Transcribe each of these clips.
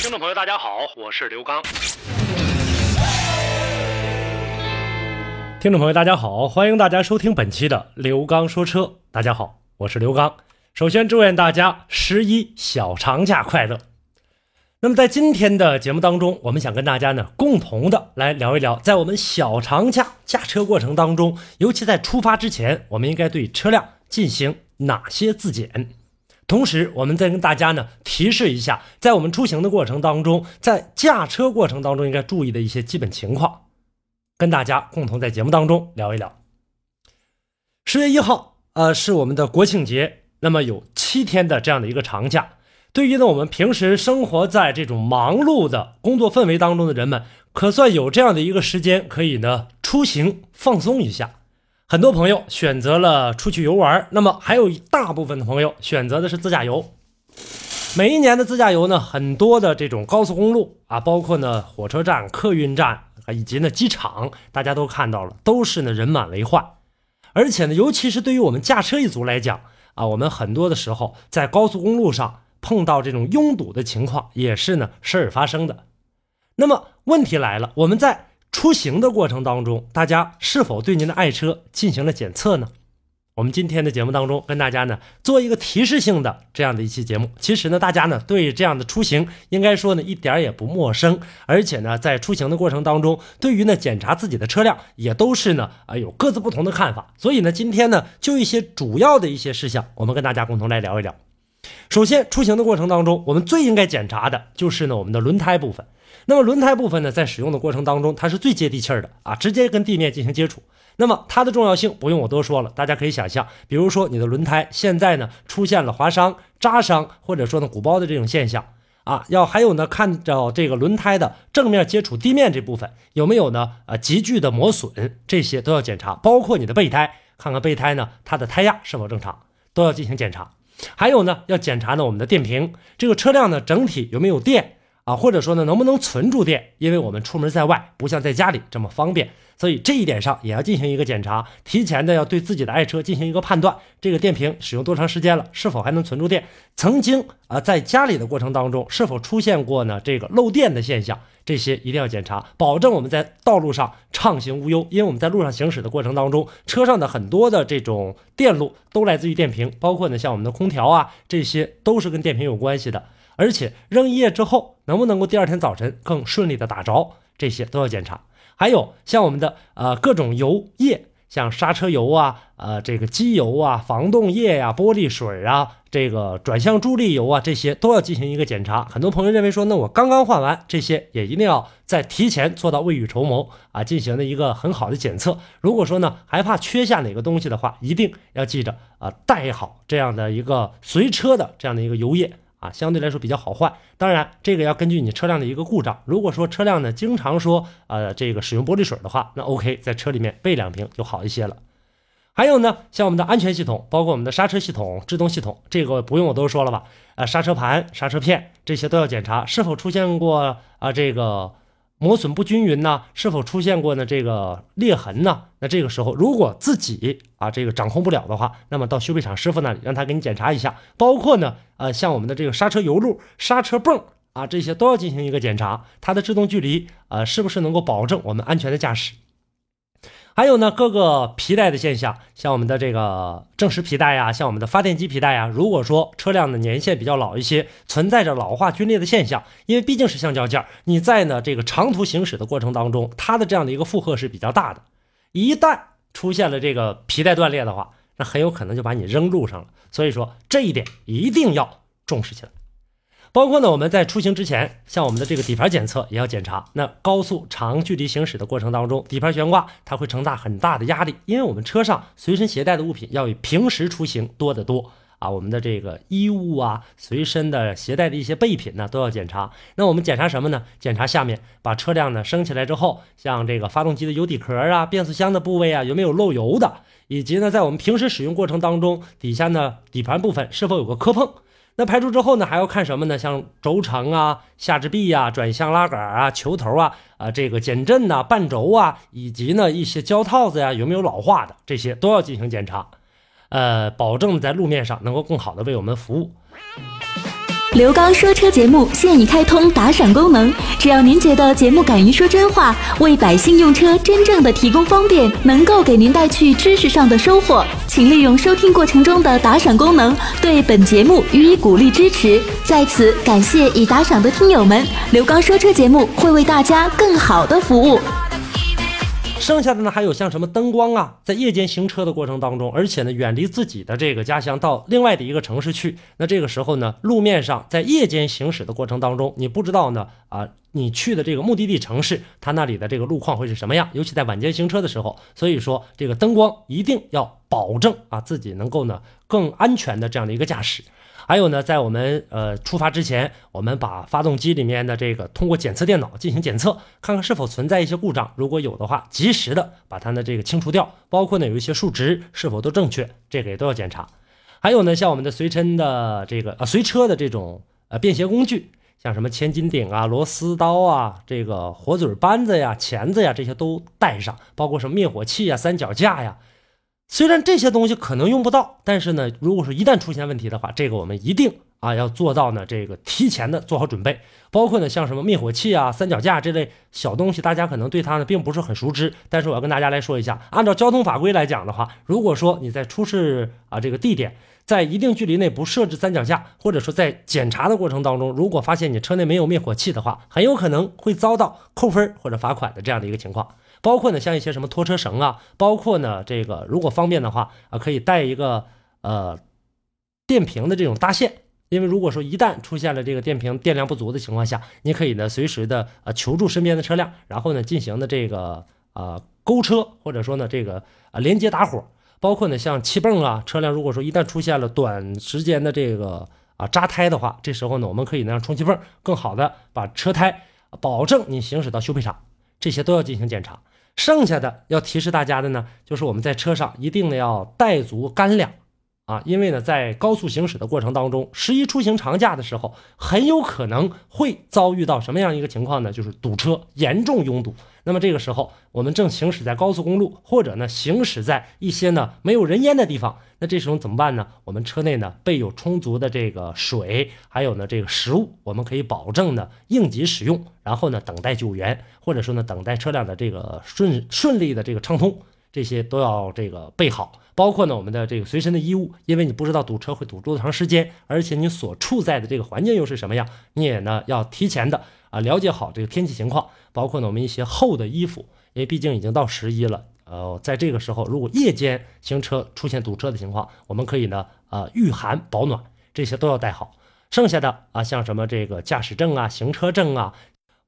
听众朋友，大家好，我是刘刚。听众朋友，大家好，欢迎大家收听本期的刘刚说车。大家好，我是刘刚。首先祝愿大家十一小长假快乐。那么在今天的节目当中，我们想跟大家呢共同的来聊一聊，在我们小长假驾车过程当中，尤其在出发之前，我们应该对车辆进行哪些自检。同时，我们再跟大家呢提示一下，在我们出行的过程当中，在驾车过程当中应该注意的一些基本情况，跟大家共同在节目当中聊一聊。十月一号，呃，是我们的国庆节，那么有七天的这样的一个长假，对于呢我们平时生活在这种忙碌的工作氛围当中的人们，可算有这样的一个时间可以呢出行放松一下。很多朋友选择了出去游玩，那么还有一大部分的朋友选择的是自驾游。每一年的自驾游呢，很多的这种高速公路啊，包括呢火车站、客运站啊，以及呢机场，大家都看到了，都是呢人满为患。而且呢，尤其是对于我们驾车一族来讲啊，我们很多的时候在高速公路上碰到这种拥堵的情况，也是呢时而发生的。那么问题来了，我们在出行的过程当中，大家是否对您的爱车进行了检测呢？我们今天的节目当中跟大家呢做一个提示性的这样的一期节目。其实呢，大家呢对这样的出行应该说呢一点也不陌生，而且呢在出行的过程当中，对于呢检查自己的车辆也都是呢啊有各自不同的看法。所以呢，今天呢就一些主要的一些事项，我们跟大家共同来聊一聊。首先，出行的过程当中，我们最应该检查的就是呢我们的轮胎部分。那么轮胎部分呢，在使用的过程当中，它是最接地气儿的啊，直接跟地面进行接触。那么它的重要性不用我多说了，大家可以想象，比如说你的轮胎现在呢出现了划伤、扎伤，或者说呢鼓包的这种现象啊，要还有呢看着这个轮胎的正面接触地面这部分有没有呢呃急剧的磨损，这些都要检查，包括你的备胎，看看备胎呢它的胎压是否正常，都要进行检查。还有呢要检查呢我们的电瓶，这个车辆呢整体有没有电。啊，或者说呢，能不能存住电？因为我们出门在外，不像在家里这么方便，所以这一点上也要进行一个检查。提前的要对自己的爱车进行一个判断，这个电瓶使用多长时间了，是否还能存住电？曾经啊，在家里的过程当中，是否出现过呢这个漏电的现象？这些一定要检查，保证我们在道路上畅行无忧。因为我们在路上行驶的过程当中，车上的很多的这种电路都来自于电瓶，包括呢像我们的空调啊，这些都是跟电瓶有关系的。而且扔一夜之后，能不能够第二天早晨更顺利的打着，这些都要检查。还有像我们的呃各种油液，像刹车油啊、呃这个机油啊、防冻液呀、玻璃水啊、这个转向助力油啊，这些都要进行一个检查。很多朋友认为说，那我刚刚换完，这些也一定要在提前做到未雨绸缪啊，进行的一个很好的检测。如果说呢还怕缺下哪个东西的话，一定要记着啊带好这样的一个随车的这样的一个油液。啊，相对来说比较好换，当然这个要根据你车辆的一个故障。如果说车辆呢经常说呃这个使用玻璃水的话，那 OK，在车里面备两瓶就好一些了。还有呢，像我们的安全系统，包括我们的刹车系统、制动系统，这个不用我多说了吧？呃，刹车盘、刹车片这些都要检查是否出现过啊这个。磨损不均匀呢？是否出现过呢？这个裂痕呢？那这个时候，如果自己啊这个掌控不了的话，那么到修配厂师傅那里，让他给你检查一下。包括呢，呃，像我们的这个刹车油路、刹车泵啊，这些都要进行一个检查，它的制动距离啊，是不是能够保证我们安全的驾驶？还有呢，各个皮带的现象，像我们的这个正时皮带呀，像我们的发电机皮带呀，如果说车辆的年限比较老一些，存在着老化龟裂的现象，因为毕竟是橡胶件，你在呢这个长途行驶的过程当中，它的这样的一个负荷是比较大的，一旦出现了这个皮带断裂的话，那很有可能就把你扔路上了。所以说这一点一定要重视起来。包括呢，我们在出行之前，像我们的这个底盘检测也要检查。那高速长距离行驶的过程当中，底盘悬挂它会承担很大的压力，因为我们车上随身携带的物品要比平时出行多得多啊，我们的这个衣物啊，随身的携带的一些备品呢，都要检查。那我们检查什么呢？检查下面把车辆呢升起来之后，像这个发动机的油底壳啊、变速箱的部位啊，有没有漏油的，以及呢，在我们平时使用过程当中，底下呢底盘部分是否有个磕碰。那排除之后呢，还要看什么呢？像轴承啊、下支臂啊、转向拉杆啊、球头啊、啊这个减震呐、半轴啊，以及呢一些胶套子呀有没有老化的，这些都要进行检查，呃，保证在路面上能够更好的为我们服务。刘刚说车节目现已开通打赏功能，只要您觉得节目敢于说真话，为百姓用车真正的提供方便，能够给您带去知识上的收获，请利用收听过程中的打赏功能，对本节目予以鼓励支持。在此感谢已打赏的听友们，刘刚说车节目会为大家更好的服务。剩下的呢，还有像什么灯光啊，在夜间行车的过程当中，而且呢，远离自己的这个家乡到另外的一个城市去，那这个时候呢，路面上在夜间行驶的过程当中，你不知道呢啊，你去的这个目的地城市，它那里的这个路况会是什么样？尤其在晚间行车的时候，所以说这个灯光一定要保证啊，自己能够呢更安全的这样的一个驾驶。还有呢，在我们呃出发之前，我们把发动机里面的这个通过检测电脑进行检测，看看是否存在一些故障。如果有的话，及时的把它的这个清除掉。包括呢有一些数值是否都正确，这个也都要检查。还有呢，像我们的随身的这个呃随车的这种呃便携工具，像什么千斤顶啊、螺丝刀啊、这个火嘴扳子呀、钳子呀，这些都带上。包括什么灭火器呀、三脚架呀。虽然这些东西可能用不到，但是呢，如果说一旦出现问题的话，这个我们一定啊要做到呢，这个提前的做好准备。包括呢，像什么灭火器啊、三脚架这类小东西，大家可能对它呢并不是很熟知。但是我要跟大家来说一下，按照交通法规来讲的话，如果说你在出事啊这个地点，在一定距离内不设置三脚架，或者说在检查的过程当中，如果发现你车内没有灭火器的话，很有可能会遭到扣分或者罚款的这样的一个情况。包括呢，像一些什么拖车绳啊，包括呢，这个如果方便的话啊，可以带一个呃电瓶的这种搭线，因为如果说一旦出现了这个电瓶电量不足的情况下，你可以呢随时的呃求助身边的车辆，然后呢进行的这个啊勾车，或者说呢这个啊连接打火，包括呢像气泵啊，车辆如果说一旦出现了短时间的这个啊扎胎的话，这时候呢我们可以呢让充气泵更好的把车胎保证你行驶到修配厂，这些都要进行检查。剩下的要提示大家的呢，就是我们在车上一定呢要带足干粮啊，因为呢在高速行驶的过程当中，十一出行长假的时候，很有可能会遭遇到什么样一个情况呢？就是堵车，严重拥堵。那么这个时候，我们正行驶在高速公路，或者呢行驶在一些呢没有人烟的地方，那这时候怎么办呢？我们车内呢备有充足的这个水，还有呢这个食物，我们可以保证呢应急使用，然后呢等待救援，或者说呢等待车辆的这个顺顺利的这个畅通，这些都要这个备好。包括呢我们的这个随身的衣物，因为你不知道堵车会堵多长时间，而且你所处在的这个环境又是什么样，你也呢要提前的。啊，了解好这个天气情况，包括呢我们一些厚的衣服，因为毕竟已经到十一了。呃，在这个时候，如果夜间行车出现堵车的情况，我们可以呢，呃，御寒保暖，这些都要带好。剩下的啊，像什么这个驾驶证啊、行车证啊，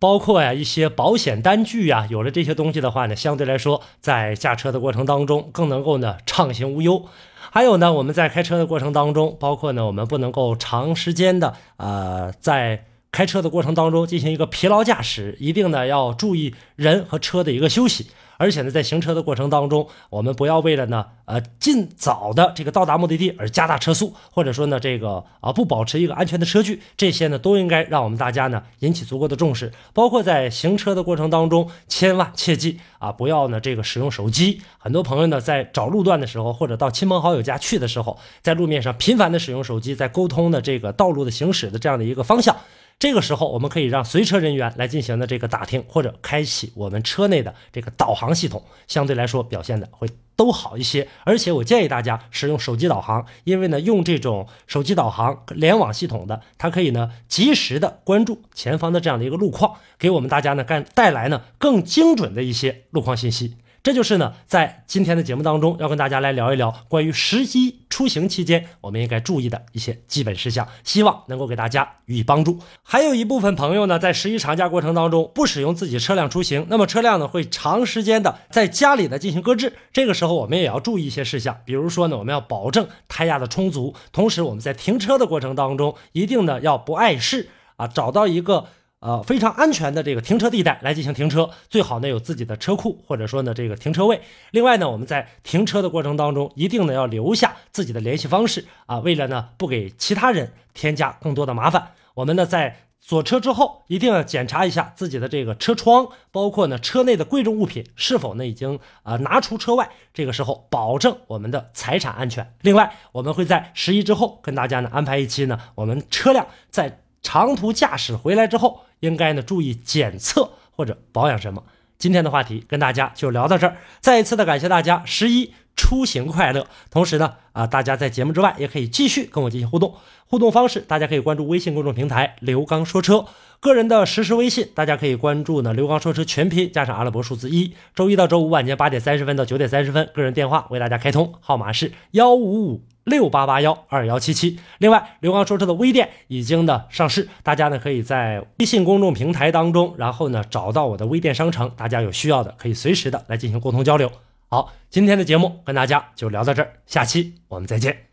包括呀一些保险单据呀，有了这些东西的话呢，相对来说，在驾车的过程当中更能够呢畅行无忧。还有呢，我们在开车的过程当中，包括呢我们不能够长时间的呃在。开车的过程当中进行一个疲劳驾驶，一定呢要注意人和车的一个休息，而且呢在行车的过程当中，我们不要为了呢呃尽早的这个到达目的地而加大车速，或者说呢这个啊不保持一个安全的车距，这些呢都应该让我们大家呢引起足够的重视。包括在行车的过程当中，千万切记啊不要呢这个使用手机。很多朋友呢在找路段的时候，或者到亲朋好友家去的时候，在路面上频繁的使用手机，在沟通的这个道路的行驶的这样的一个方向。这个时候，我们可以让随车人员来进行的这个打听，或者开启我们车内的这个导航系统，相对来说表现的会都好一些。而且我建议大家使用手机导航，因为呢，用这种手机导航联网系统的，它可以呢及时的关注前方的这样的一个路况，给我们大家呢干带来呢更精准的一些路况信息。这就是呢，在今天的节目当中要跟大家来聊一聊关于十一出行期间我们应该注意的一些基本事项，希望能够给大家予以帮助。还有一部分朋友呢，在十一长假过程当中不使用自己车辆出行，那么车辆呢会长时间的在家里呢进行搁置，这个时候我们也要注意一些事项，比如说呢，我们要保证胎压的充足，同时我们在停车的过程当中一定呢要不碍事啊，找到一个。呃，非常安全的这个停车地带来进行停车，最好呢有自己的车库，或者说呢这个停车位。另外呢，我们在停车的过程当中，一定呢要留下自己的联系方式啊，为了呢不给其他人添加更多的麻烦。我们呢在锁车之后，一定要检查一下自己的这个车窗，包括呢车内的贵重物品是否呢已经啊拿出车外。这个时候保证我们的财产安全。另外，我们会在十一之后跟大家呢安排一期呢，我们车辆在。长途驾驶回来之后，应该呢注意检测或者保养什么？今天的话题跟大家就聊到这儿。再一次的感谢大家十一出行快乐。同时呢，啊，大家在节目之外也可以继续跟我进行互动。互动方式，大家可以关注微信公众平台“刘刚说车”，个人的实时微信，大家可以关注呢“刘刚说车”全拼加上阿拉伯数字一。周一到周五晚间八点三十分到九点三十分，个人电话为大家开通，号码是幺五五。六八八幺二幺七七。另外，刘刚说车的微店已经呢上市，大家呢可以在微信公众平台当中，然后呢找到我的微店商城，大家有需要的可以随时的来进行沟通交流。好，今天的节目跟大家就聊到这儿，下期我们再见。